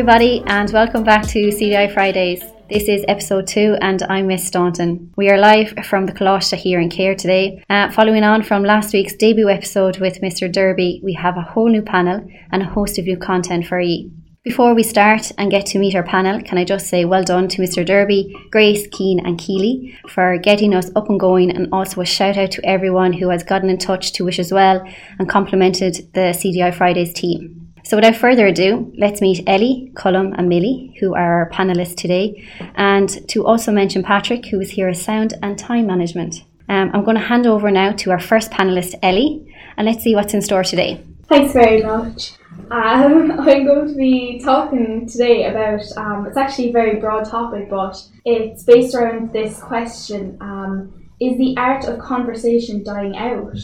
Everybody, and welcome back to CDI Fridays. This is episode two, and I'm Miss Staunton. We are live from the Coláiste here in Cahir today. Uh, following on from last week's debut episode with Mr. Derby, we have a whole new panel and a host of new content for you. Before we start and get to meet our panel, can I just say well done to Mr. Derby, Grace, Keen, and Keely for getting us up and going, and also a shout out to everyone who has gotten in touch to wish us well and complimented the CDI Fridays team. So, without further ado, let's meet Ellie, Cullum, and Millie, who are our panelists today, and to also mention Patrick, who is here as sound and time management. Um, I'm going to hand over now to our first panelist, Ellie, and let's see what's in store today. Thanks very much. Um, I'm going to be talking today about, um, it's actually a very broad topic, but it's based around this question um, Is the art of conversation dying out?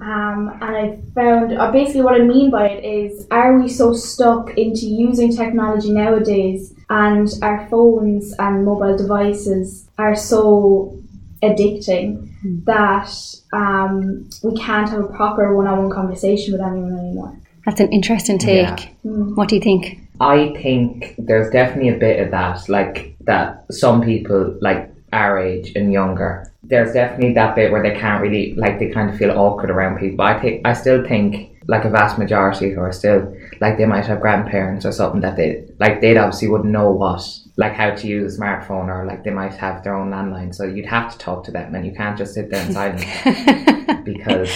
Um, and I found uh, basically what I mean by it is are we so stuck into using technology nowadays and our phones and mobile devices are so addicting mm. that um, we can't have a proper one on one conversation with anyone anymore? That's an interesting take. Yeah. Mm. What do you think? I think there's definitely a bit of that, like that some people, like our age and younger, there's definitely that bit where they can't really like they kind of feel awkward around people. I think I still think like a vast majority who are still like they might have grandparents or something that they like they'd obviously wouldn't know what like how to use a smartphone or like they might have their own landline. So you'd have to talk to them and you can't just sit there in silence because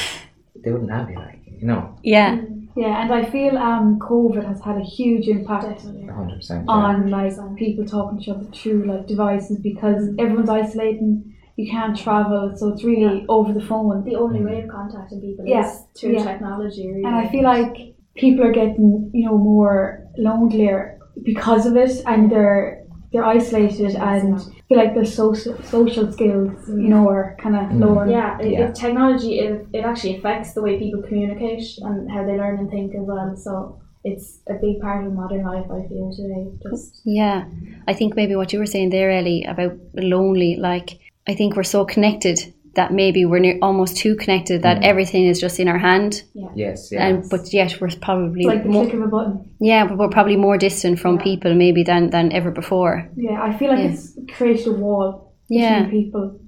they wouldn't have you like you know. Yeah. Yeah, and I feel um, COVID has had a huge impact 100%, yeah. on like people talking to each other through like devices because everyone's isolating you can't travel, so it's really yeah. over the phone. The only way of contacting people yeah. is through yeah. technology. Really. And I feel like people are getting, you know, more lonelier because of it, and they're they're isolated and feel like their social social skills, you know, are kind of mm. lower. Yeah, it, yeah. It, technology it, it actually affects the way people communicate and how they learn and think as well. So it's a big part of modern life. I feel today. Just yeah, I think maybe what you were saying there, Ellie, about lonely, like I think we're so connected that maybe we're near, almost too connected that mm. everything is just in our hand. Yeah. Yes, yes. And but yet we're probably like the more, click of a button. Yeah, but we're probably more distant from yeah. people maybe than than ever before. Yeah, I feel like yeah. it's created a wall yeah. between people,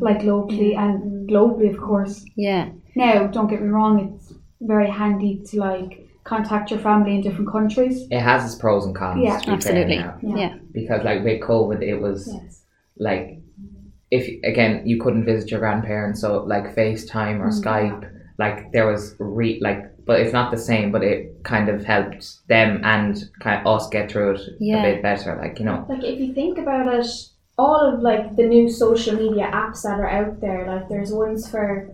like locally and globally, of course. Yeah. Now, don't get me wrong; it's very handy to like contact your family in different countries. It has its pros and cons. Yeah, absolutely. Yeah. yeah. Because like with COVID, it was yes. like if again you couldn't visit your grandparents, so like FaceTime or mm, Skype, like there was re like, but it's not the same. But it kind of helped them and kind of us get through it yeah. a bit better. Like you know, like if you think about it, all of like the new social media apps that are out there, like there's ones for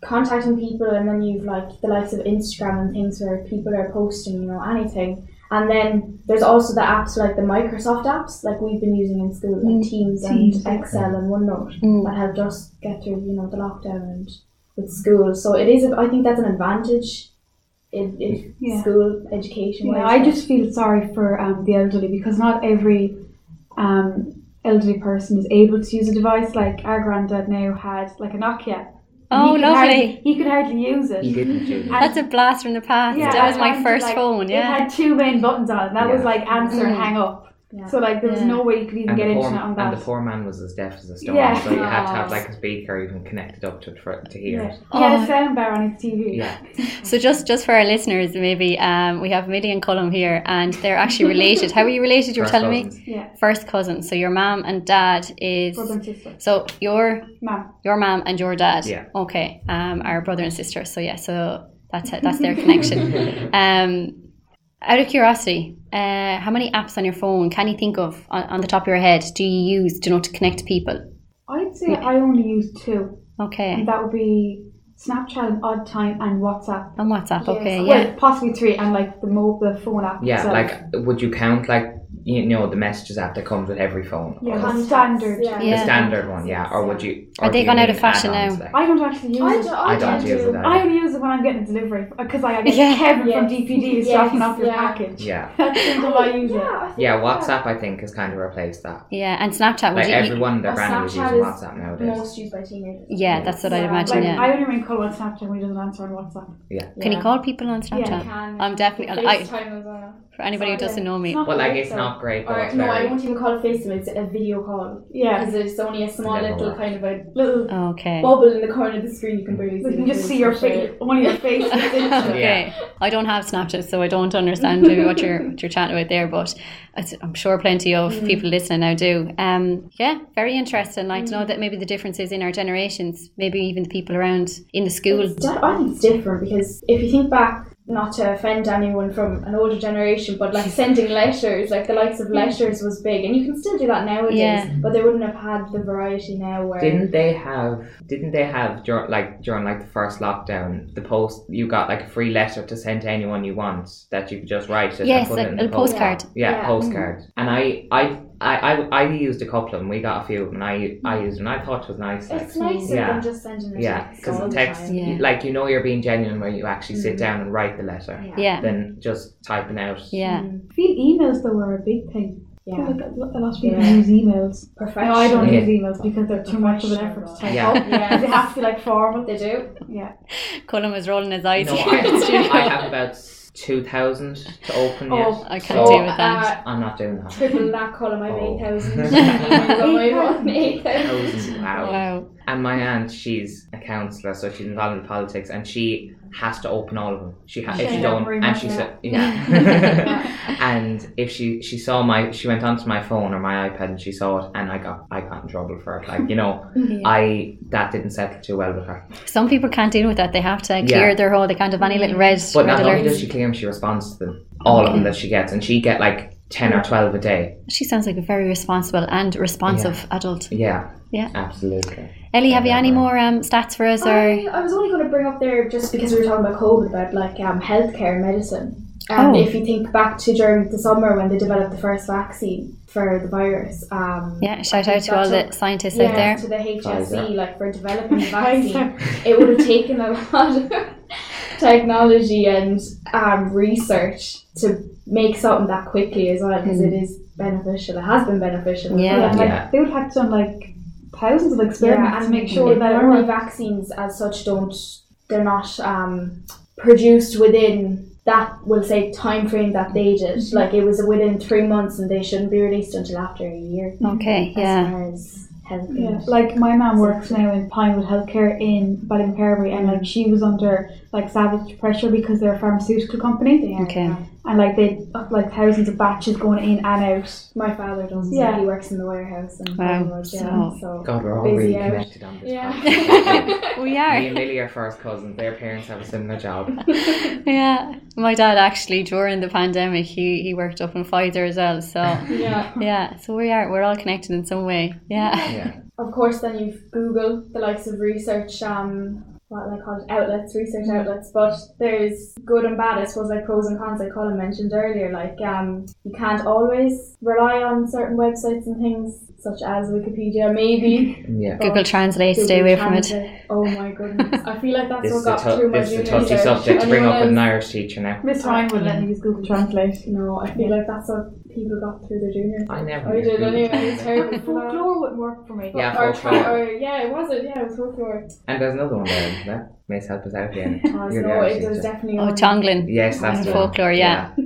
contacting people, and then you've like the likes of Instagram and things where people are posting, you know, anything. And then there's also the apps like the Microsoft apps, like we've been using in school, like mm. Teams, Teams and Excel and OneNote, mm. that helped us get through, you know, the lockdown and with school. So it is, I think that's an advantage in, in yeah. school education. Yeah, I just feel sorry for um, the elderly because not every um, elderly person is able to use a device. Like our granddad now had like a Nokia Oh, he lovely. Hardly, he could hardly use it. He didn't use it. That's a blast from the past. Yeah, that was my first like, phone, yeah. It had two main buttons on it. That yeah. was like answer and mm. hang up. Yeah. So like there was yeah. no way you could even and get poor, internet on that. And the poor man was as deaf as a stone, yeah. so you had to have like a speaker even connected up to it for, to hear. Yeah. He had a oh. sound bar on his TV. Yeah. so just just for our listeners, maybe um, we have Millie and Cullum here, and they're actually related. How are you related? You were telling cousins. me. Yeah. First cousin. So your mom and dad is. Brother and sister. So your mom, your mom and your dad. Yeah. Okay. Um, our brother and sister. So yeah. So that's it. That's their connection. um, out of curiosity, uh, how many apps on your phone can you think of on, on the top of your head do you use to know to connect to people? I'd say I only use two. Okay. And that would be Snapchat and Odd Time and WhatsApp. And WhatsApp, yes. okay, yeah. Well, possibly three, and like the mo- the phone app. Yeah, itself. like would you count like you know the messages app that comes with every phone? Yeah, the standard. yeah. The standard one, yeah. Or would you? Are or they do you gone out of fashion add-ons, now? like- I don't actually use I, it. do, I I, don't do. use it either. I only use it when I'm getting delivery because I get Yeah. Kevin Yes. from DPD is Yes, dropping off your yeah. package. Yeah. That's the simple I use it. Yeah, I Yeah, that WhatsApp I think has kind of replaced that. Yeah, and Snapchat. Would Like you? everyone, their Oh, granny was using is WhatsApp nowadays. Most used by teenagers. yeah, that's what I'd imagine. Like yeah. I only ring Cole on Snapchat when he doesn't answer on WhatsApp. Yeah. Can you call people on Snapchat? Yeah, Can. I'm definitely. I, FaceTime as well. For anybody who doesn't know me. It's not But like, great, it's though. not great though. Or, It's no, I very- won't even call it FaceTime. It's a video call Yeah, because it's only a small Never little worked. kind of a little. Okay. bubble in the corner of the screen. You can barely see. We can just see your face. face, only your face. is in it. okay. I don't have Snapchat, so I don't understand maybe what you're what you're chatting about there. But I'm sure plenty of Mm. people listening now do. Um, yeah, very interesting. Like to know that maybe the differences in our generations, maybe even the people around in the schools. It's I think it's different because if you think back, not to offend anyone from an older generation, but like sending letters, like the likes of letters was big, and you can still do that nowadays. Yeah. But they wouldn't have had the variety now. Where Didn't they have? Didn't they have dur- like during like the first lockdown, the post you got like a free letter to send to anyone you want that you could just write it Yes, and put like in a the post. postcard. Yeah, Yeah. postcard. And I, I, I, I, I used a couple of them. We got a few of them, and I, I used them. and I thought it was nice. Like, it's nicer Yeah. than just sending a yeah, text because all the the text, time. Yeah. like you know, you're being genuine when you actually sit Mhm. down and write the letter, Yeah, than just typing out. yeah. Mm, I feel emails though are a big thing. Yeah. like a lot of people Yeah. use emails. Professional. No, I don't Yeah. use emails because they're too much of an effort to type Yeah. up. Yeah. They have to be like formal. They do. Yeah. Cullen was rolling his eyes No, here. in the studio. I, I have about two thousand to open Oh, yet. I can't so deal with that. uh, I'm not doing that. triple that column. I have Oh. eight thousand. Eight thousand. Thousand, wow. Wow. And my aunt, she's a counsellor, so she's involved in politics, and she has to open all of them. She ha- if Yeah, she don't, very and much, she yeah. said, yeah. and if she she saw my, she went onto my phone or my iPad and she saw it, and I got I got in trouble for it. Like you know, I that didn't settle too well with her. Some people can't deal with that. They have to clear Yeah. their whole. They can't have any little red, But red not only does she clear them, she responds to them, all of them that she gets, and she get like ten or twelve a day. She sounds like a very responsible and responsive adult. Yeah, Yeah. absolutely. Ellie, have you any more um, stats for us? Or I, I was only going to bring up there just because we were talking about COVID, about like um, healthcare and medicine. And Oh. if you think back to during the summer when they developed the first vaccine for the virus, um, yeah, shout out to all the scientists yeah, out there. to the HSE, like for developing the vaccine, it would have taken a lot of technology and um, research to make something that quickly as well, because it is beneficial. It has been beneficial. Yeah. Yeah, like, Yeah. They would have done like thousands of experiments Yeah, to and make sure that it early vaccines as such don't they're not um, produced within that we'll say time frame that they did. Mm-hmm. Like it was within three months and they shouldn't be released until after a year. Okay, As yeah. far as health Yeah, like my mum works now in Pinewood Healthcare in Ballymacarbery, and like she was under like savage pressure because they're a pharmaceutical company, are, Okay. Yeah. and like they have like thousands of batches going in and out. My father does. Yeah. Yeah. He works in the warehouse and Wow, yeah. so- So, God, we're all really out. connected on this. yeah. podcast. We Me and Lily are first cousins. Their parents have a similar job. Yeah. My dad actually during the pandemic he, he worked up in Pfizer as well. So yeah. yeah, so we are we're all connected in some way. Yeah. Yeah. Of course, then you've Google, the likes of research, um, what I call it, outlets, research outlets. But there's good and bad, I suppose, like pros and cons, like Colin mentioned earlier. Like, um, you can't always rely on certain websites and things, such as Wikipedia, maybe. Yeah. Google Translate, Google stay away from it. Oh my goodness. I feel like that's This what is, a got tou- through my this is a touchy subject to bring up with an? Irish teacher now. Miss Ryan would let me use Google Translate. No, I feel like that's what people got through their junior. I never I did Google anyway. It's terrible. Foclóir wouldn't work for me. Yeah, or, Foclóir. try, or yeah, it was it. Yeah, it was Foclóir. And there's another one there, isn't there? May help us out here. Oh, You're no, it was teacher. definitely. Oh, on- Teanglann. Yes, that's And the one. Foclóir, yeah. Yeah.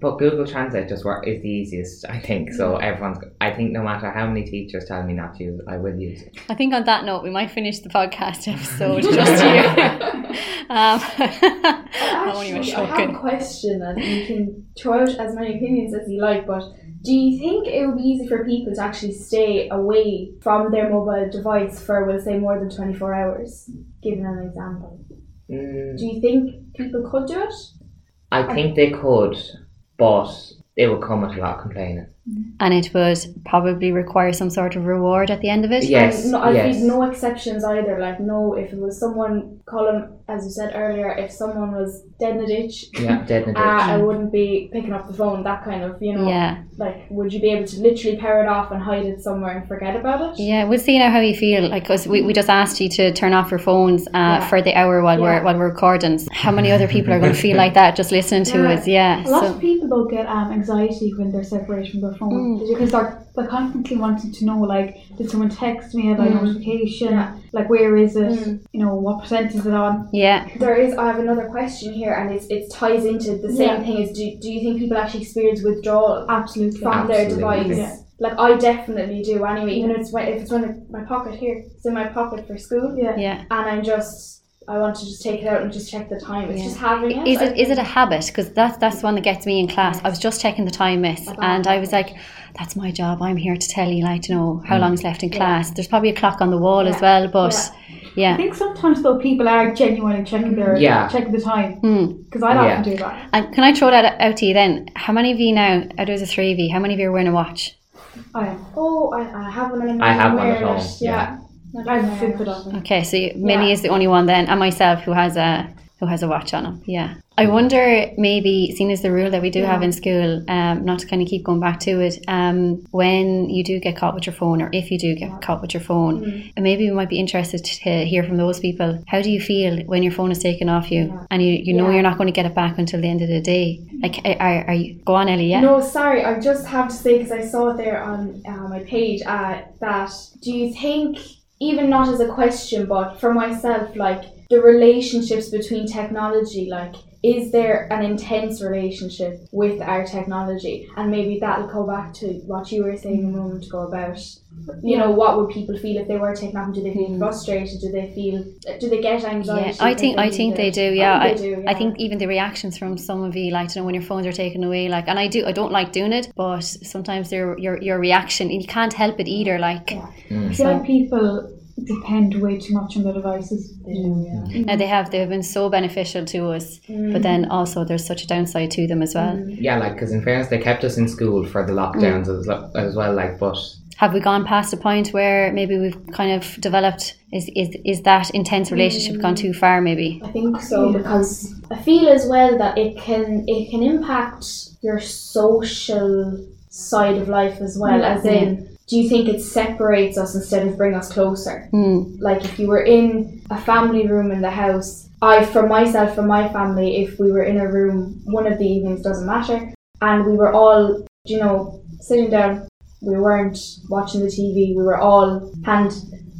But Google Translate just work is the easiest, I think. So everyone's. I think no matter how many teachers tell me not to use it, I will use it. I think on that note we might finish the podcast episode just you. um, I won't even Actually, I have a question, and you can throw out as many opinions as you like. But do you think it would be easy for people to actually stay away from their mobile device for, we'll say, more than twenty four hours? Giving an example, Mm, do you think people could do it? I think they could, but it would come with a lot of complaining. and it would probably require some sort of reward at the end of it. Yes, And no, I yes. no exceptions either. Like no, if it was someone, Colin, as you said earlier, if someone was dead in a ditch, Yeah, dead in a ditch. uh, I wouldn't be picking up the phone. That kind of, you know, Yeah, like would you be able to literally power it off and hide it somewhere and forget about it? yeah. We'll see now how you feel. Like, cause we, we just asked you to turn off your phones uh, Yeah. for the hour while we're while we're recording. How many other people are going to feel like that just listening to Yeah. us? Yeah. A lot So of people though get um, anxiety when they're separated from their phone Mm. because they're, they're constantly wanting to know like did someone text me about Mm. notification Yeah. like where is it Mm. you know what percent is it on yeah, There is. I have another question here, and it's it ties into the same Yeah. thing. Is do, do you think people actually experience withdrawal absolutely from their Absolutely. device? Yeah. Like I definitely do. Anyway, even if it's when, if it's in my pocket here, it's in my pocket for school, yeah yeah. and I'm just I want to just take it out and just check the time. It's Yeah. just having it. Is I it is it a habit? Because that's that's one that gets me in class. I was just checking the time, miss, A bad and I was like, "That's my job. I'm here to tell you, like, to know how Mm. long's left in Yeah. class." There's probably a clock on the wall as well, but I yeah. I think sometimes though people are genuinely checking their Yeah. checking the time Hmm. because I Yeah. often do that And can I throw that out to you then? How many of you now? Out of the three of you, how many of you are wearing a watch? I am Oh, I, I have one. and I I'm have one at wearing home, it, yeah. Not I have a it. on. Okay, so Minnie Yeah. is the only one then, and myself who has a who has a watch on him. Yeah. I wonder maybe, seeing as the rule that we do have in school, um, not to kind of keep going back to it, um, when you do get caught with your phone, or if you do get caught with your phone, Mm. maybe we might be interested to hear from those people. How do you feel when your phone is taken off you, Yeah. and you, you know Yeah. you're not going to get it back until the end of the day? Like, are, are you go on, Ellie? Yeah. No, sorry. I just have to say because I saw it there on uh, my page uh, that do you think even not as a question, but for myself, like the relationships between technology, like is there an intense relationship with our technology? And maybe that'll go back to what you were saying a moment ago about. You know, what would people feel if they were taken off? Do they feel Mm. frustrated? Do they feel? Do they get anxiety? Yeah, I think I think they do. Yeah, I, think they do, I think even the reactions from some of you, like to know when your phones are taken away, like, and I do. I don't like doing it, but sometimes your your your reaction, you can't help it either. Like, Yeah. I Mm. feel like people depend way too much on their devices They do, yeah. Mm-hmm. uh, they have they've been so beneficial to us, but mm. then also there's such a downside to them as well. Mm. Yeah, like because in fairness, they kept us in school for the lockdowns as, lo- as well. Like, but Have we gone past a point where maybe we've kind of developed is is is that intense relationship gone mm. too far? Maybe. I think so because I feel as well that it can it can impact your social side of life as well. As in, do you think it separates us instead of bring us closer? Mm, Like if you were in a family room in the house, I for myself for my family, if we were in a room one of the evenings doesn't matter, and we were all you know sitting down, we weren't watching the TV, we were all hand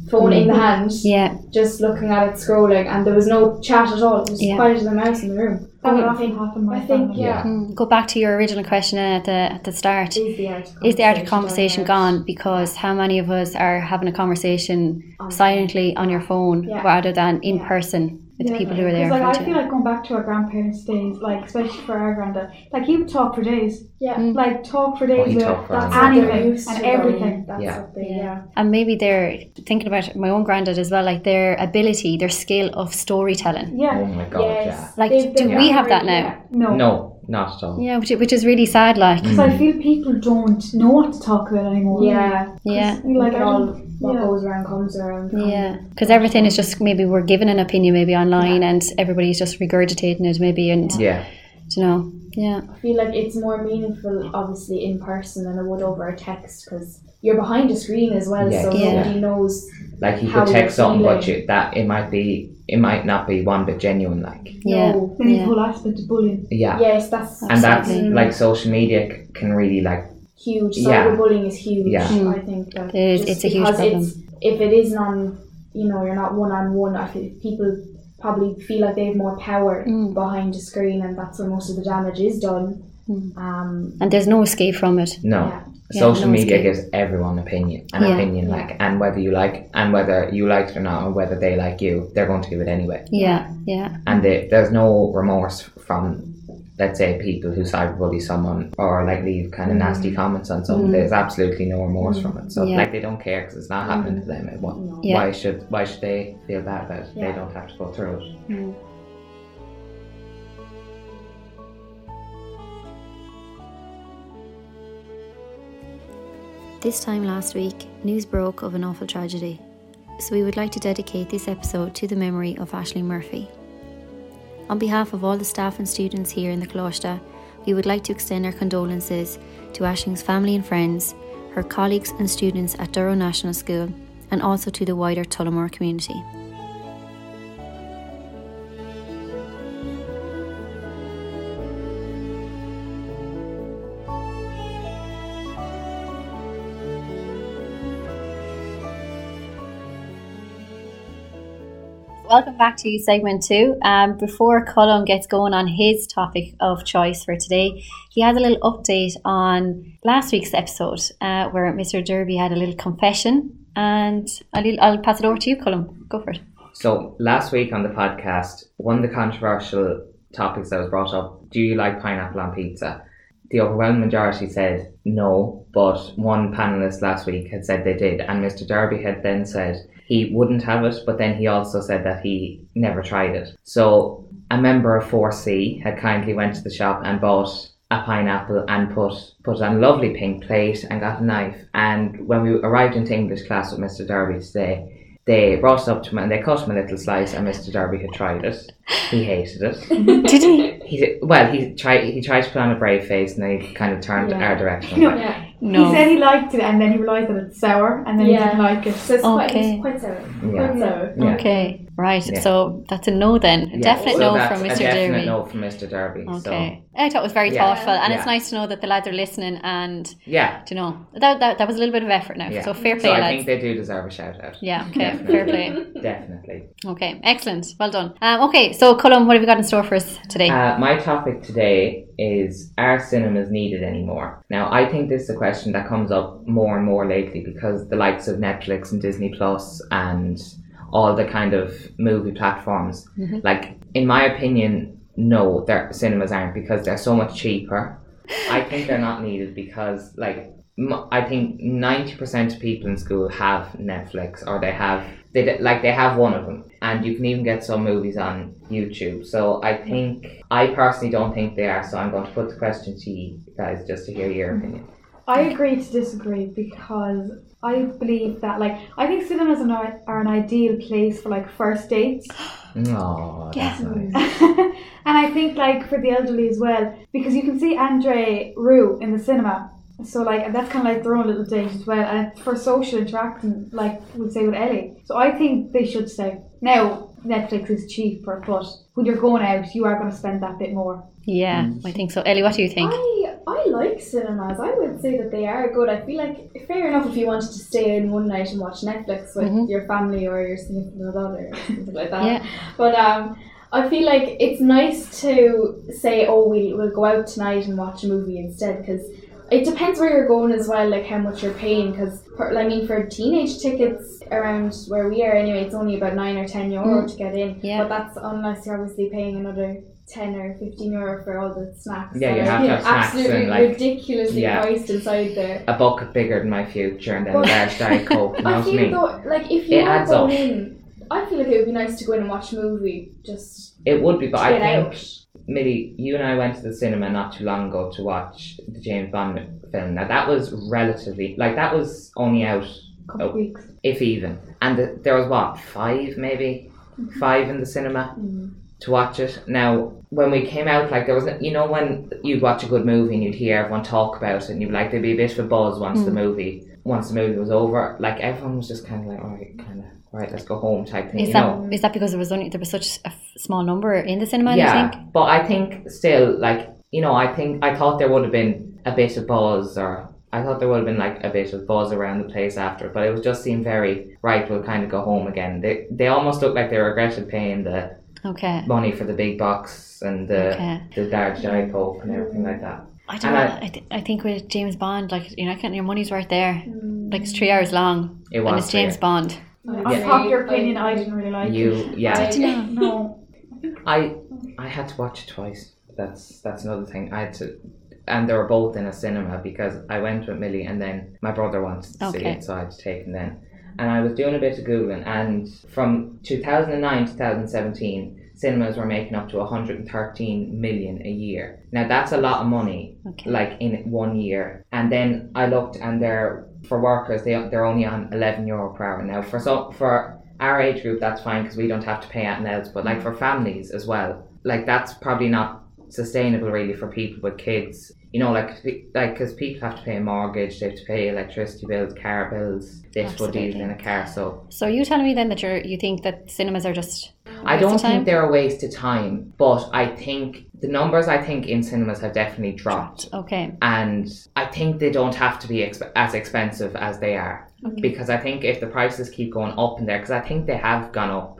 phone in the hand yeah. just looking at it scrolling and there was no chat at all. It was Yeah. quiet as a mouse in the room. that would I think happen in my I think family. yeah. Mm, Go back to your original question at the at the start. Is the art of Is the art of conversation gone gone? Because how many of us are having a conversation On- silently on your phone Yeah. rather than in Yeah. person with the people who are there? Because like, I feel like going back to our grandparents' days, like especially for our granddad, like he would talk for days, Yeah. Mm. like talk for days he'd with for That's hours. what they're anything and everything. That's Yeah. what they, Yeah. yeah. And maybe they're thinking about my own granddad as well, like their ability, their skill of storytelling. Yeah, oh my god, Yes. Like, They've do we have that now? yeah. no. No, not at all. Yeah, which, which is really sad. Like, Because I feel people don't know what to talk about anymore. Yeah. yeah, Like Like I all don't- what yeah. goes around comes around. yeah. Um, because everything is just maybe we're given an opinion maybe online, and everybody's just regurgitating it maybe, and Yeah, you know, yeah, I feel like it's more meaningful, obviously, in person than it would over a text because you're behind a screen as well, Yeah. so Yeah. nobody knows. like you How could text you're something, but you, that it might be, it might not be one bit genuine. Like, yeah, No. Then the Yeah. whole aspect of bullying. yeah, Yes, that's and that's like social media c- can really like, huge. Yeah. Cyberbullying is huge. Yeah. I think that It is- it's a huge problem. It's, if it isn't on, you know, you're not one on one. I feel people probably feel like they have more power Mm. behind a screen, and that's where most of the damage is done. Mm. Um, and there's no escape from it. no. yeah. Yeah, Social no media escape. gives everyone opinion, an Yeah. opinion, Yeah. like, and whether you like, and whether you like it or not, or whether they like you, they're going to do it anyway. Yeah, yeah, and they, there's no remorse from let's say people who cyberbully someone or like leave kind of nasty comments on someone Mm. there's absolutely no remorse from it so Yeah. like they don't care because it's not happening to them It wa- No. Yeah. why should why should they feel bad about it Yeah. they don't have to go through it Mm. This time last week, news broke of an awful tragedy, so we would like to dedicate this episode to the memory of Ashling Murphy. On behalf of all the staff and students here in the Coláiste, we would like to extend our condolences to Ashling's family and friends, her colleagues and students at Durrow National School, and also to the wider Tullamore community. Welcome back to segment two. Um, before Colin gets going on his topic of choice for today, he has a little update on last week's episode uh, where Mr. Derby had a little confession. And I'll, I'll pass it over to you, Colin. Go for it. So last week on the podcast, one of the controversial topics that was brought up: Do you like pineapple on pizza? The overwhelming majority said no, but one panelist last week had said they did, and Mr. Derby had then said he wouldn't have it, but then he also said that he never tried it. So a member of 4C had kindly went to the shop and bought a pineapple and put put on a lovely pink plate and got a knife. And when we arrived into English class with Mr. Derby today, they brought it up to him and they cut him a little slice and Mr. Derby had tried it. He hated it. Did he? He did, well, he tried he tried to put on a brave face and then he kind of turned Yeah. our direction. You know, Yeah. No. He said he liked it and then he realised that it's sour and then he Yeah. didn't like it. So it's quite, Okay. it's quite sour. Yeah. Quite sour. Yeah. Okay, right. Yeah. So that's a no then. A Yeah, definite so no from a Mr. definite Derby. no from Mr. Derby. Okay. I thought it was very Yeah. thoughtful, and it's nice to know that the lads are listening. And yeah, do you know that that, that was a little bit of effort now. yeah. So fair play, So play, I lads. think they do deserve a shout out. yeah. Okay. Definitely. Fair play. Definitely. Okay. Excellent. Well done. Um, okay. So Colin, what have you got in store for us today? Uh, my topic today is Are cinemas needed anymore? Now, I think this is a question that comes up more and more lately because the likes of Netflix and Disney Plus and all the kind of movie platforms, Mhm. like, in my opinion, no, their cinemas aren't because they're so much cheaper. I think they're not needed because, like, m- I think 90% of people in school have Netflix or they have they like they have one of them. And you can even get some movies on YouTube. So I think I personally don't think they are so I'm going to put the question to you guys just to hear your opinion. I agree to disagree because I believe that like I think cinemas are, are an ideal place for like first dates. Oh that's Yeah. nice. And I think like for the elderly as well because you can see André Rieu in the cinema so like and that's kind of like their own little date as well and for social interaction like we'd say with Ellie so I think they should stay now Netflix is cheaper but when you're going out you are going to spend that bit more yeah, I think so. Ellie, what do you think? I I like cinemas. I would say that they are good. I feel like fair enough if you wanted to stay in one night and watch Netflix with Mhm. your family or your significant other or something like that. Yeah. But um, I feel like it's nice to say, oh, we'll we'll go out tonight and watch a movie instead because. It depends where you're going as well, like how much you're paying. Because I mean, for teenage tickets around where we are anyway, it's only about nine or ten euro to get in. Mm. Yeah. But that's unless you're obviously paying another 10 or 15 euro for all the snacks. Yeah, you have to have snacks absolutely and, like- ridiculously Yeah. priced inside there. a bucket bigger than my future and then a large diet coke you know I feel though, like if you It are adds going up. in, I feel like it would be nice to go in and watch a movie just it would be but I think out. Millie, you and I went to the cinema not too long ago to watch the James Bond film. Now that was relatively like that was only out couple Oh. weeks if even, and the, there was what five maybe five in the cinema Mm. to watch it. Now when we came out, like there was you know when you'd watch a good movie and you'd hear everyone talk about it and you'd like there'd be a bit of a buzz once the Mm. movie once the movie was over. Like everyone was just kind of like all right, kind of right, let's go home type thing. Is you that know? is that because there was only there was such a small number in the cinema? yeah, you think? but I think still, like you know, I think I thought there would have been a bit of buzz, or I thought there would have been like a bit of buzz around the place after, but it was just seemed very right. We'll kind of go home again. They they almost looked like they regretted paying the Okay. money for the big box and the Okay. the large diet coke and everything like that. I don't know. And I, th- I think with James Bond, like you know, I can't, your money's right there. Mm. Like it's three hours long, It and it's James. Bond. Unpopular opinion I didn't really like You it yeah. Did you not? no I I had to watch it twice. That's that's another thing. I had to, and they were both in a cinema because I went with Millie and then my brother wanted to see it, so I had to take him then. And I was doing a bit of googling, and from 2009 to 2017, cinemas were making up to 113 million a year. Now that's a lot of money, Okay. like in one year. And then I looked, and their for workers they they're only on eleven euro per hour now. For some for our age group that's fine because we don't have to pay anything else. But like mm. for families as well, like that's probably not sustainable really for people with kids. You know, like like because people have to pay a mortgage, they have to pay electricity bills, car bills, they have to put diesel in a car. So So are you telling me then that you're you think that cinemas are just I don't think they're a waste of time, but I think the numbers I think in cinemas have definitely dropped, okay? and I think they don't have to be exp- as expensive as they are because I think if the prices keep going up in there, because I think they have gone up,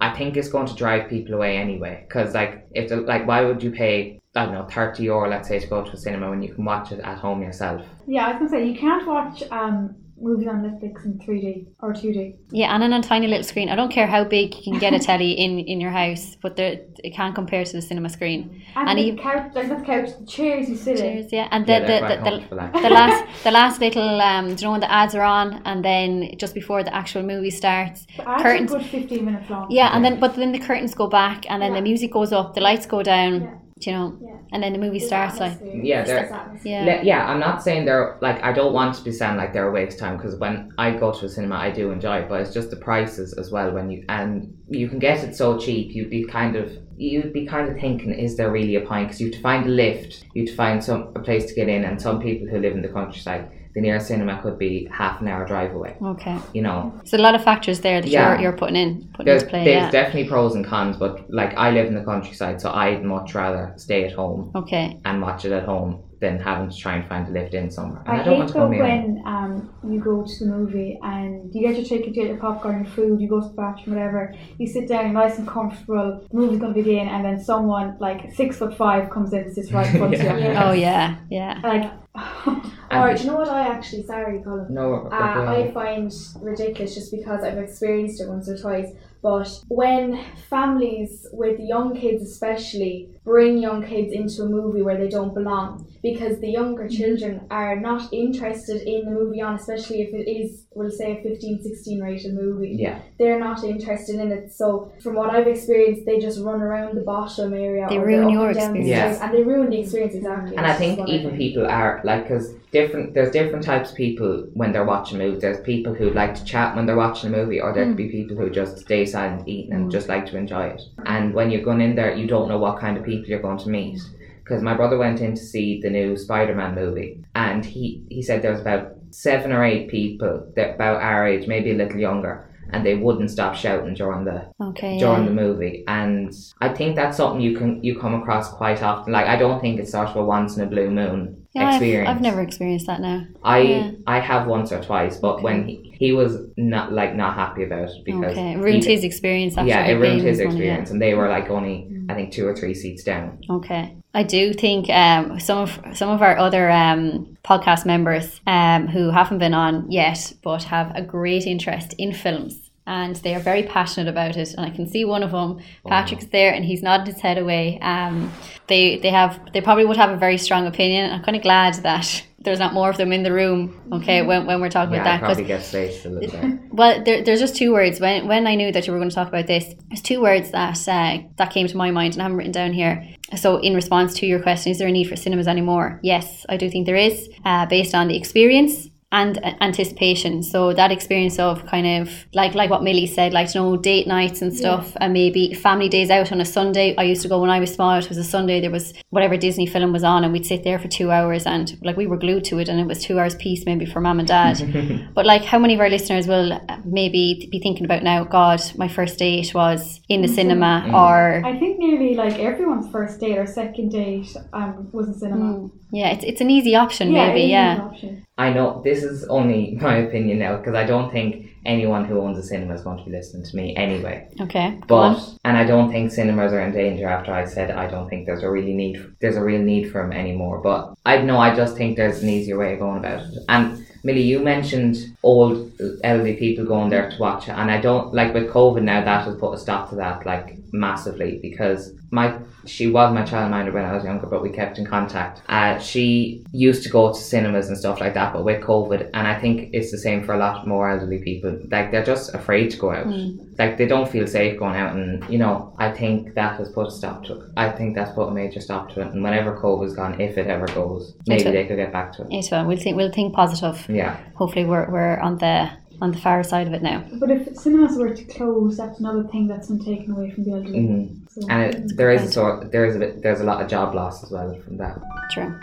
I think it's going to drive people away anyway. Because like if the, like why would you pay I don't know thirty euro let's say to go to a cinema when you can watch it at home yourself? Yeah, I was gonna say you can't watch um movies on Netflix in 3D or 2D. Yeah, and on a tiny little screen. I don't care how big you can get a telly in in your house, but there, it can't compare to the cinema screen. And, And the even- couch, like not the couch, the chairs you sit in. Yeah, and the Yeah, the, they're the, the, the last the last little um, do you know when the ads are on, and then just before the actual movie starts, The ads curtains. are good 15 minutes long. Yeah, and then but then the curtains go back, and then Yeah. the music goes up, the lights go down, Yeah. You know, Yeah. and then the movie There's starts. Like. Yeah, There's they're- yeah, yeah, I'm not saying they're like I don't want to be saying like they're a waste of time because when I go to a cinema I do enjoy it, but it's just the prices as well when you and you can get it so cheap you'd be kind of you'd be kind of thinking is there really a point because you have to find a lift, you have to find some a place to get in, and some people who live in the countryside, the nearest cinema could be half an hour drive away. okay. You know, So a lot of factors there that Yeah. you're you're putting in putting there's, into play. there's Yeah. definitely pros and cons, but like I live in the countryside, so I'd much rather stay at home Okay. and watch it at home than having to try and find a lift in somewhere. And I, I, don't hate want to though go near. when um, you go to the movie and you get your ticket, you get your popcorn, your food, you go to the bathroom, whatever. You sit down, nice and comfortable. The movie's going to begin, and then someone like six foot five comes in and sits right in front of you. Yeah. Oh yeah, yeah. Like, Or do you know what I actually sorry, Colin? No, Uh, I find ridiculous just because I've experienced it once or twice. But when families with young kids, especially, bring young kids into a movie where they don't belong, because the younger mm-hmm. children are not interested in the movie on, especially if it is, we'll say, a 15, 16 rated movie. yeah. They're not interested in it. So, from what I've experienced, they just run around the bottom area. They or ruin they're up your and experience. stairs, And they ruin the experience, exactly. And I think what even think. people are like, because different. There's different types of people when they're watching movies. There's people who like to chat when they're watching a movie, or there could mm. be people who just stay silent, eating, and mm. just like to enjoy it. And when you're going in there, you don't know what kind of people you're going to meet. Because my brother went in to see the new Spider-Man movie, and he he said there was about seven or eight people that about our age, maybe a little younger, and they wouldn't stop shouting during the Okay. during Yeah. the movie and I think that's something you can you come across quite often like I don't think it's sort of a once in a blue moon Yeah, I've, experience I've never experienced that now. I yeah. I have once or twice but when he, he was not like not happy about it because Okay, it ruined he- his experience. After yeah it ruined his experience and they were like only I think two or three seats down Okay. I do think um, some of some of our other um, podcast members um, who haven't been on yet, but have a great interest in films, and they are very passionate about it. And I can see one of them, Patrick's there, and he's nodding his head away. Um, they they have they probably would have a very strong opinion. I'm kind of glad that there's not more of them in the room. Okay, when, when we're talking yeah I about that, 'cause probably get spaced a little bit well, there, there's just two words. When when I knew that you were going to talk about this, there's two words that uh, that came to my mind, and I haven't written down here. So, in response to your question, is there a need for cinemas anymore? Yes, I do think there is, uh, based on the experience and anticipation. So that experience of kind of like like what Millie said, like you know date nights and stuff, and maybe family days out on a Sunday. I used to go when I was small. It was a Sunday. There was whatever Disney film was on, and we'd sit there for two hours, and like we were glued to it, and it was two hours piece maybe for mum and dad. but like, how many of our listeners will uh, maybe be thinking about now? God, my first date was in the cinema, or I think nearly like everyone's first date or second date um, was in cinema. Yeah, it's it's an easy option, Yeah, it maybe. is an Yeah. option. I know this is only my opinion now because I don't think anyone who owns a cinema is going to be listening to me anyway Okay. But and I don't think cinemas are in danger after I said I don't think there's a really need there's a real need for them anymore. But I know I just think there's an easier way of going about it. And Millie, you mentioned old elderly people going there to watch it, and I don't like with COVID now that has put a stop to that like massively because my she was my childminder when I was younger, but we kept in contact. Uh, she used to go to cinemas and stuff like that, but with COVID, and I think it's the same for a lot more elderly people like they're just afraid to go out. Like they don't feel safe going out, and you know, I think that has put a stop to it. I think that's put a major stop to it. And whenever COVID's gone, if it ever goes, maybe they could get back to it. Well, we'll think we'll think positive. Yeah. Hopefully, we're we're on the on the far side of it now. But if cinemas were to close, that's another thing that's been taken away from the elderly. hmm So, And it, there is a sort, there is a bit, there's a lot of job loss as well from that. True.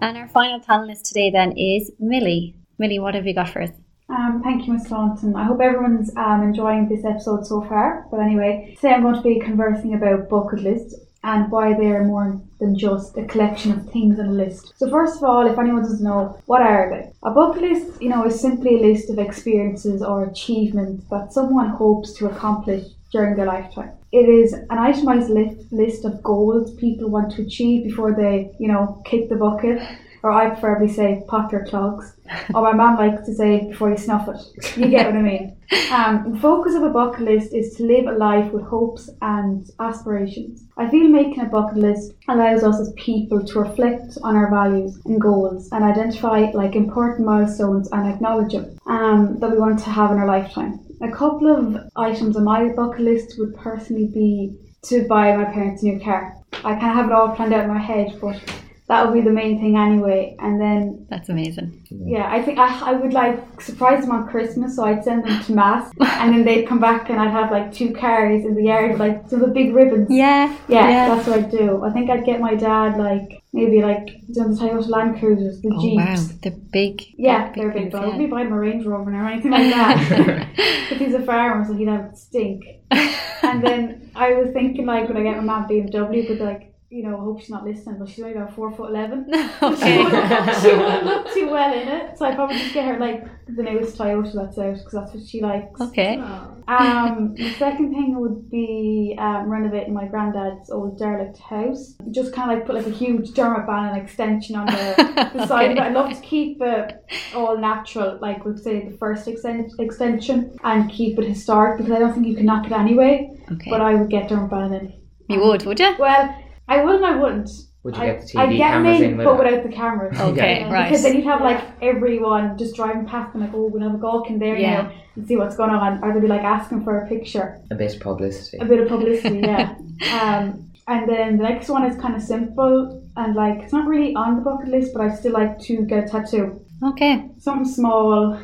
And our final panelist today then is Millie. Millie, what have you got for us? Um, thank you, Miss Staunton. I hope everyone's um, enjoying this episode so far. But anyway, today I'm going to be conversing about bucket lists and why they're more than just a collection of things on a list. So first of all, if anyone doesn't know, what are they? A bucket list, you know, is simply a list of experiences or achievements that someone hopes to accomplish during their lifetime. It is an itemized list, list of goals people want to achieve before they, you know, kick the bucket. Or I preferably say pop your clogs. or my mum likes to say before you snuff it. You get what I mean. Um, the focus of a bucket list is to live a life with hopes and aspirations. I feel making a bucket list allows us as people to reflect on our values and goals and identify like important milestones and acknowledge them um, that we want to have in our lifetime. A couple of items on my bucket list would personally be to buy my parents a new car. I kind of have it all planned out in my head, but that would be the main thing anyway. And then That's amazing. yeah, I think I, I would like surprise them on Christmas, so I'd send them to mass, and then they'd come back and I'd have like two cars in the yard, like some of the big ribbons. Yeah. yeah, that's what I'd do. I think I'd get my dad like maybe like you know, the Toyota Land Cruisers, the Oh wow, Jeeps. they're big. Yeah, they're big, but I wouldn't be buying a Range Rover or anything like that. Because he's a farmer, so he'd have stink. And then I was thinking like, would I get my mum BMW? But like, you know, I hope she's not listening. But she's only about four foot eleven. She okay. wouldn't, she wouldn't look too well in it, so I'd probably just get her like the newest Toyota that's out because that's what she likes. Okay. Um, the second thing would be um, renovating my granddad's old derelict house. Just kind of like put like a huge Dermot Bannon extension on the, the side of it. I'd love to keep it all natural, like we'd say the first exten- extension, and keep it historic because I don't think you can knock it anyway. Okay. But I would get Dermot Bannon in. you would, would you? Well, I would and I wouldn't. Would you I- get the TV I'd get cameras them in in, with but it? without the cameras. Okay, Yeah, right. Because then you'd have like everyone just driving past and like, oh, we'll have a gawk in there Yeah. now and see what's going on. Or they'd be like asking for a picture, A bit of publicity. a bit of publicity, yeah. um, and then the next one is kind of simple and like it's not really on the bucket list, but I still like to get a tattoo. Okay. Something small,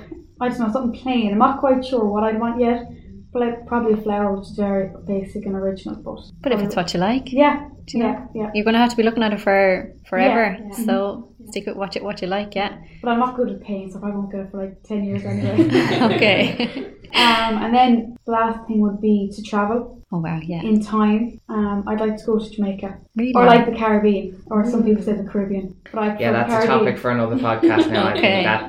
I don't know, something plain. I'm not quite sure what I'd want yet, but like probably a flower, which is very basic and original. But But if it's what you like, yeah, you know? yeah, yeah. you're going to have to be looking at it for forever. Yeah, yeah. So stick with what you what you like. Yeah. But I'm not good at paint, so I probably won't get it for like ten years anyway. okay. Um, and then the last thing would be to travel oh wow. Yeah. in time. Um, I'd like to go to Jamaica Really. or like the Caribbean, or some people say the Caribbean. But I Yeah, prefer that's a topic for another podcast now. I Okay. think that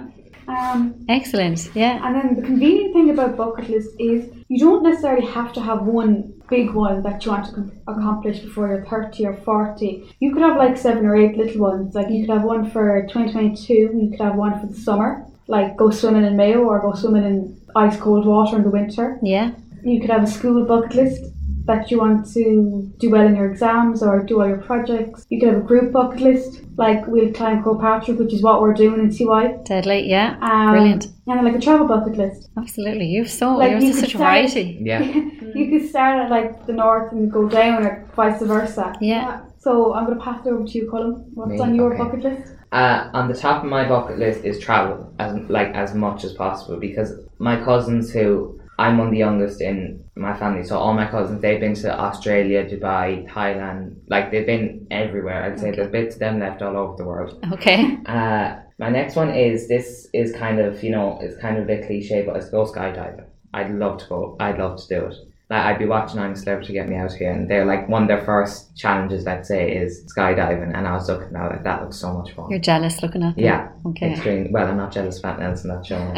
Um, Excellent. Yeah. and then the convenient thing about bucket list is you don't necessarily have to have one big one that you want to com- accomplish before you're 30 or 40. You could have like seven or eight little ones. Like you could have one for 2022, you could have one for the summer, like go swimming in Mayo or go swimming in ice cold water in the winter. Yeah. you could have a school bucket list that you want to do well in your exams or do all your projects. You could have a group bucket list, like we'll climb Croagh Patrick, which is what we're doing in TY. Deadly. Yeah. Um, Brilliant. And then like a travel bucket list. Absolutely. You've so Like, you you have could such a start- variety. yeah. you could start at like the north and go down or vice versa. Yeah. So I'm going to pass it over to you, Colin. What's Me, on your okay. bucket list? Uh, on the top of my bucket list is travel, as like as much as possible, because my cousins who I'm one of the youngest in my family, so all my cousins they've been to Australia, Dubai, Thailand, like they've been everywhere. I'd say there's bits of them left all over the world. Okay. Uh, my next one is this is kind of you know it's kind of a bit cliche, but it's go skydiving. I'd love to go. I'd love to do it. Like I'd be watching I'm a Celebrity Get Me Out here, and they're like one of their first challenges, let's say, is skydiving. And I was looking at it, that looks so much fun. You're jealous looking at them. Yeah, Okay. extreme. Well, I'm not jealous of Nelson that show.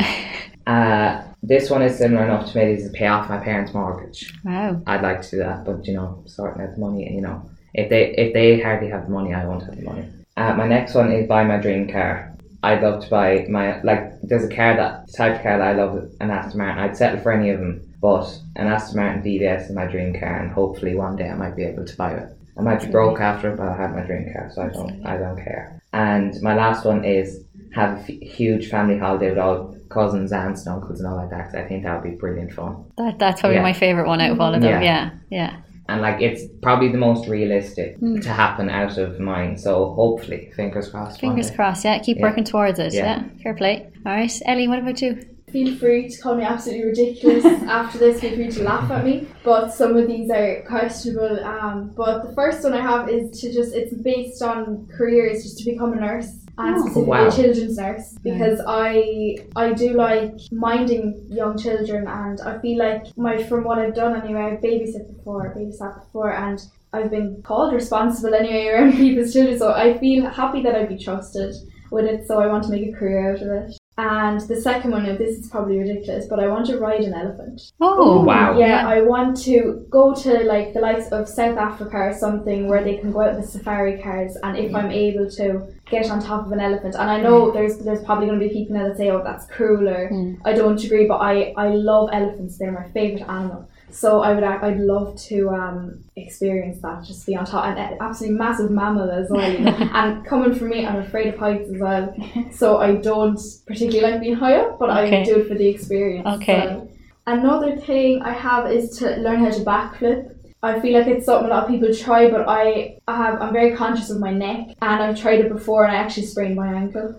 uh, this one is similar enough to me. Is to pay off my parents' mortgage. Wow. I'd like to do that, but you know, sorting out the money. And you know, if they if they hardly have the money, I won't have the money. Uh, my next one is buy my dream car. I'd love to buy my like. There's a car that the type of car that I love, an Aston Martin. I'd settle for any of them, but an Aston Martin DBS is my dream car, and hopefully one day I might be able to buy it. I might be broke after it, but I have my dream car, so I don't I don't care. And my last one is have a f- huge family holiday with all cousins, aunts, and uncles, and all like that. 'cause I think that would be brilliant fun. That, that's probably Yeah. my favorite one out of all of them. Yeah. Yeah, yeah. And like it's probably the most realistic Hmm. to happen out of mine. So hopefully, fingers crossed. Fingers crossed. Yeah, keep Yeah. working towards it. Yeah. fair play. All right, Ellie, what about you? Feel free to call me absolutely ridiculous after this. Feel free to laugh at me. But some of these are questionable. Um, but the first one I have is to just it's based on careers, just to become a nurse and Oh. specifically Wow. a children's nurse because I I do like minding young children and I feel like my from what I've done anyway, I've babysat before, babysat before, and I've been called responsible anyway around people's children. So I feel happy that I'd be trusted with it. So I want to make a career out of it. And the second one, now this is probably ridiculous, but I want to ride an elephant. Oh, Wow. Yeah, I want to go to like the likes of South Africa or something where they can go out with safari cars, and if I'm able to get on top of an elephant, and I know there's there's probably going to be people now that say, oh, that's cruel, or Mm. I don't agree, but I I love elephants. They're my favorite animal. So I would I'd love to um, experience that, just be on top, and uh, absolutely massive mammal as well. And coming from me, I'm afraid of heights as well, so I don't particularly like being high up, but Okay. I do it for the experience. Okay. So. Another thing I have is to learn how to backflip. I feel like it's something a lot of people try, but I, I have I'm very conscious of my neck, and I've tried it before, and I actually sprained my ankle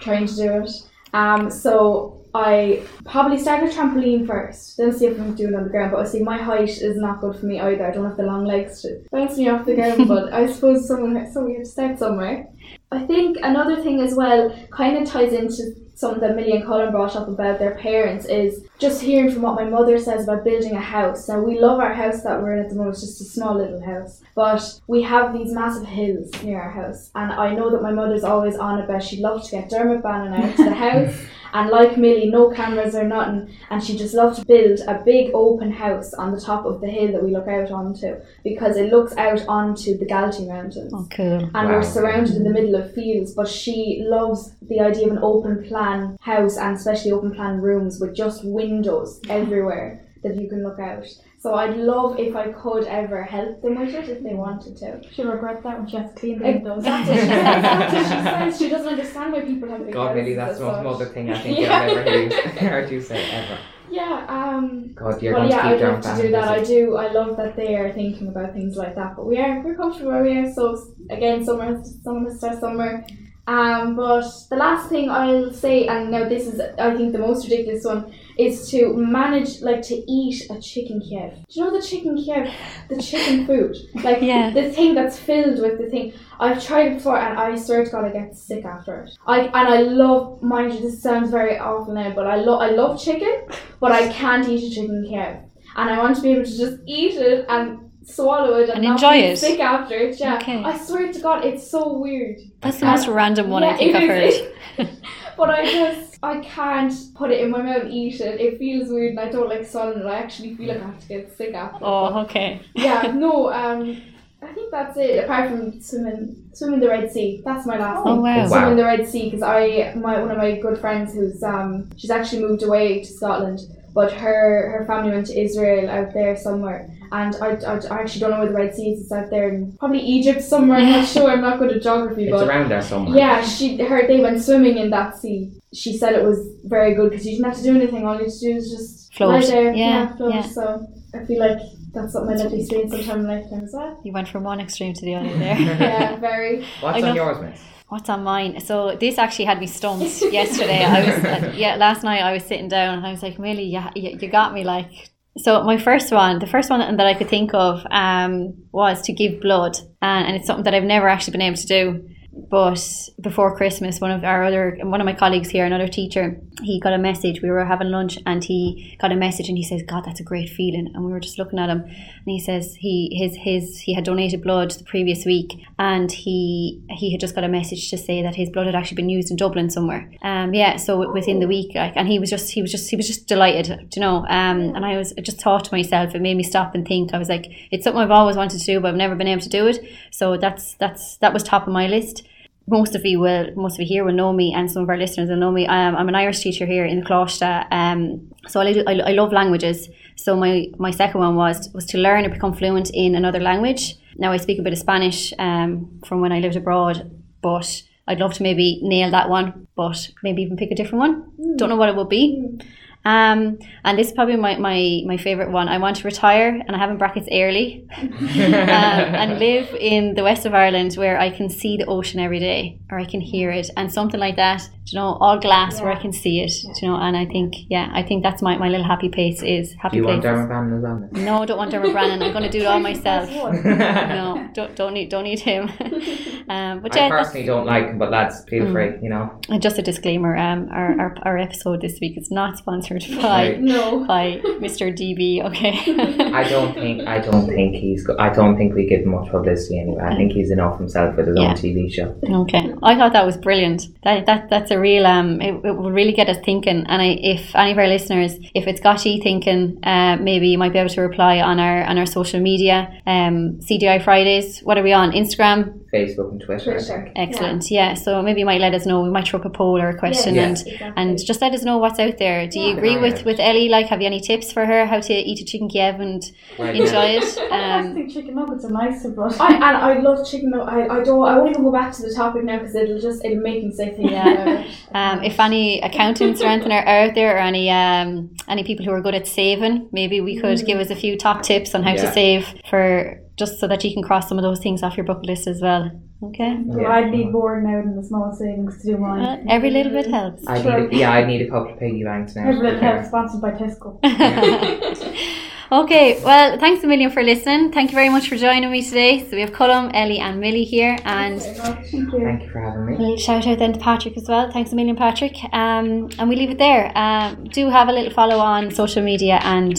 trying to do it. Um, so I probably start with trampoline first, then see if I'm doing it on the ground. But I see my height is not good for me either. I don't have the long legs to bounce me off the ground. but I suppose someone so we have to start somewhere. I think another thing as well kind of ties into something that Millie and Colin brought up about their parents is just hearing from what my mother says about building a house. Now we love our house that we're in at the moment, it's just a small little house. But we have these massive hills near our house and I know that my mother's always on about she'd love to get Dermot Bannon out to the house and like Millie, no cameras or nothing and she just loved to build a big open house on the top of the hill that we look out onto because it looks out onto the Galtee Mountains cool. and Wow. we're surrounded in the middle of fields. But she loves the idea of an open plan house and especially open plan rooms with just windows everywhere that you can look out. So I'd love if I could ever help them with it if they wanted to. She'll regret that when she has to clean the Ex- windows. That's what she, that's what she says. She doesn't understand why people have big God, Millie, houses that's the most mother thing I think Yeah. I've ever heard you, heard you say ever. Yeah, um, God, you're well, going yeah, to I'd keep Dermot love to do that. I do. I love that they are thinking about things like that. But we are we're comfortable where we are. So again, somewhere has to, someone has to start somewhere. Um, but the last thing I'll say, and now this is I think the most ridiculous one, is to manage like to eat a chicken Kiev. Do you know the chicken Kiev, the chicken food, like Yeah. the thing that's filled with the thing. I've tried it before, and I swear to God, I get sick after it. I and I love, mind you, this sounds very awful now, but I love I love chicken, but I can't eat a chicken Kiev, and I want to be able to just eat it and swallow it and, And not enjoy it. sick after it. Yeah, Okay. I swear to God, it's so weird. That's the most random one I think I've is. heard. But I just I can't put it in my mouth and eat it. It feels weird and I don't like swallowing it. I actually feel like I have to get sick after. it. Oh, okay. yeah, no, um I think that's it. Apart from swimming, swimming the Red Sea. That's my last Oh, thing. wow. Wow. Swimming the Red Sea because I, my one of my good friends who's um, she's actually moved away to Scotland, but her her family went to Israel out there somewhere, and I, I, I actually don't know where the Red Sea is. It's out there in probably Egypt somewhere. I'm not sure. I'm not good at geography, It's but around there somewhere. yeah, she heard they went swimming in that sea. She said it was very good because you didn't have to do anything. All you had to do was just Float. lie there, Yeah, float. yeah. So I feel like that's something I'd like to experience sometime in my lifetime as well. You went from one extreme to the other there. Yeah, very. What's I know. on yours, miss? What's on mine? So this actually had me stumped yesterday. I was uh, yeah last night I was sitting down and I was like, Millie, yeah, you, you got me like. So my first one, the first one that I could think of, um, was to give blood, and, and it's something that I've never actually been able to do. But before Christmas, one of our other, one of my colleagues here, another teacher, he got a message. We were having lunch, and he got a message, and he says, "God, that's a great feeling." And we were just looking at him, and he says he his his he had donated blood the previous week, and he he had just got a message to say that his blood had actually been used in Dublin somewhere. Um, yeah, so within the week, like, and he was just he was just he was just delighted, you know. Um, and I was I just thought to myself, it made me stop and think. I was like, it's something I've always wanted to do, but I've never been able to do it. So that's that's that was top of my list most of you will most of you here will know me and some of our listeners will know me. Um, I'm an Irish teacher here in the Coláiste um, so I, I, I love languages. So my my second one was was to learn and become fluent in another language. Now I speak a bit of Spanish um, from when I lived abroad, but I'd love to maybe nail that one, but maybe even pick a different one. Don't know what it would be. Um, and this is probably my, my, my favourite one. I want to retire, and I have in brackets early, um, and live in the west of Ireland where I can see the ocean every day, or I can hear it, and something like that. You know, all glass where I can see it. You know, and I think, yeah, I think that's my, my little happy place is Do happy you want. Dermot Bannon as well? then? No, don't want Dermot Bannon. I'm going to do it all myself. no, don't don't need don't need him. um, but I yeah, that's, personally don't like him, but lads, feel Mm. free, you know. and just a disclaimer. Um, our, our our episode this week is not sponsored by No. by Mr. DB. Okay. I don't think I don't think he's go- I don't think we give much publicity anyway. I think he's enough himself with his Yeah. own TV show. Okay, I thought that was brilliant. That that that's a real um. It, it will really get us thinking. And I, if any of our listeners, if it's got you thinking, uh, maybe you might be able to reply on our on our social media. Um, CDI Fridays. What are we on? Instagram. Facebook and Twitter. Twitter. Excellent. Yeah. So maybe you might let us know. We might throw up a poll or a question Yeah, and. exactly. And just let us know what's out there. Do you Yeah. Agree with, Right. with Ellie? Like, have you any tips for her how to eat a chicken Kiev and Right. enjoy it? I Um, think chicken nuggets are nicer, but I, and I love chicken though. I, I don't. I won't even go back to the topic now because it'll just it'll make me sick. Yeah. Um, if any accountants or anything are out there, or any um, any people who are good at saving, maybe we could give us a few top tips on how to save for just so that you can cross some of those things off your bucket list as well. Okay, Yeah. I'd be bored now in the small savings to do mine. Uh, every little bit helps. I Sure. need, yeah, I need a couple of piggy banks now. Every little fair. help sponsored by Tesco. okay, well, thanks a million for listening. Thank you very much for joining me today. So we have Cullum, Ellie, and Millie here, and Thank you. Thank you for having me. A little shout out then to Patrick as well. Thanks a million, Patrick. Um, and we leave it there. Um, do have a little follow on social media and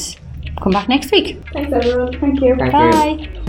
come back next week. Thanks everyone. Thank you. Thank you. Bye.